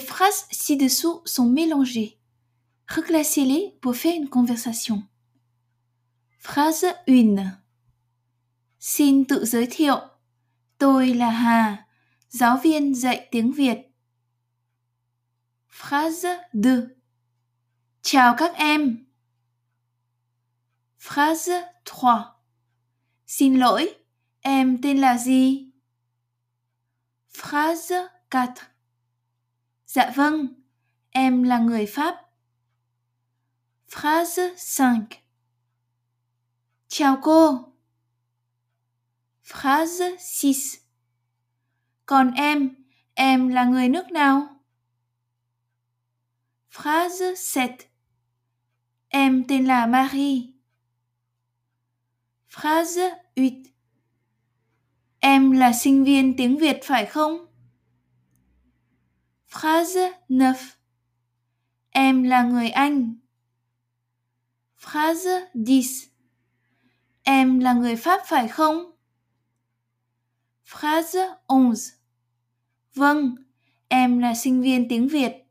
phrases ci-dessous sont mélangées. Reclassez-les pour faire une conversation. Phrase 1 Xin tự giới thiệu. Tôi là Hà, giáo viên dạy tiếng Việt. Phrase 2 Chào các em. Phrase 3 Xin lỗi, em tên là gì? Phrase 4 Dạ vâng, em là người Pháp. Phrase 5 Chào cô. Phrase 6 Còn em, em là người nước nào? Phrase 7 Em tên là Marie. Phrase 8 Em là sinh viên tiếng Việt phải không? Phrase 9 Em là người Anh. Phrase 10 Em là người Pháp phải không? Phrase 11 Vâng, em là sinh viên tiếng Việt.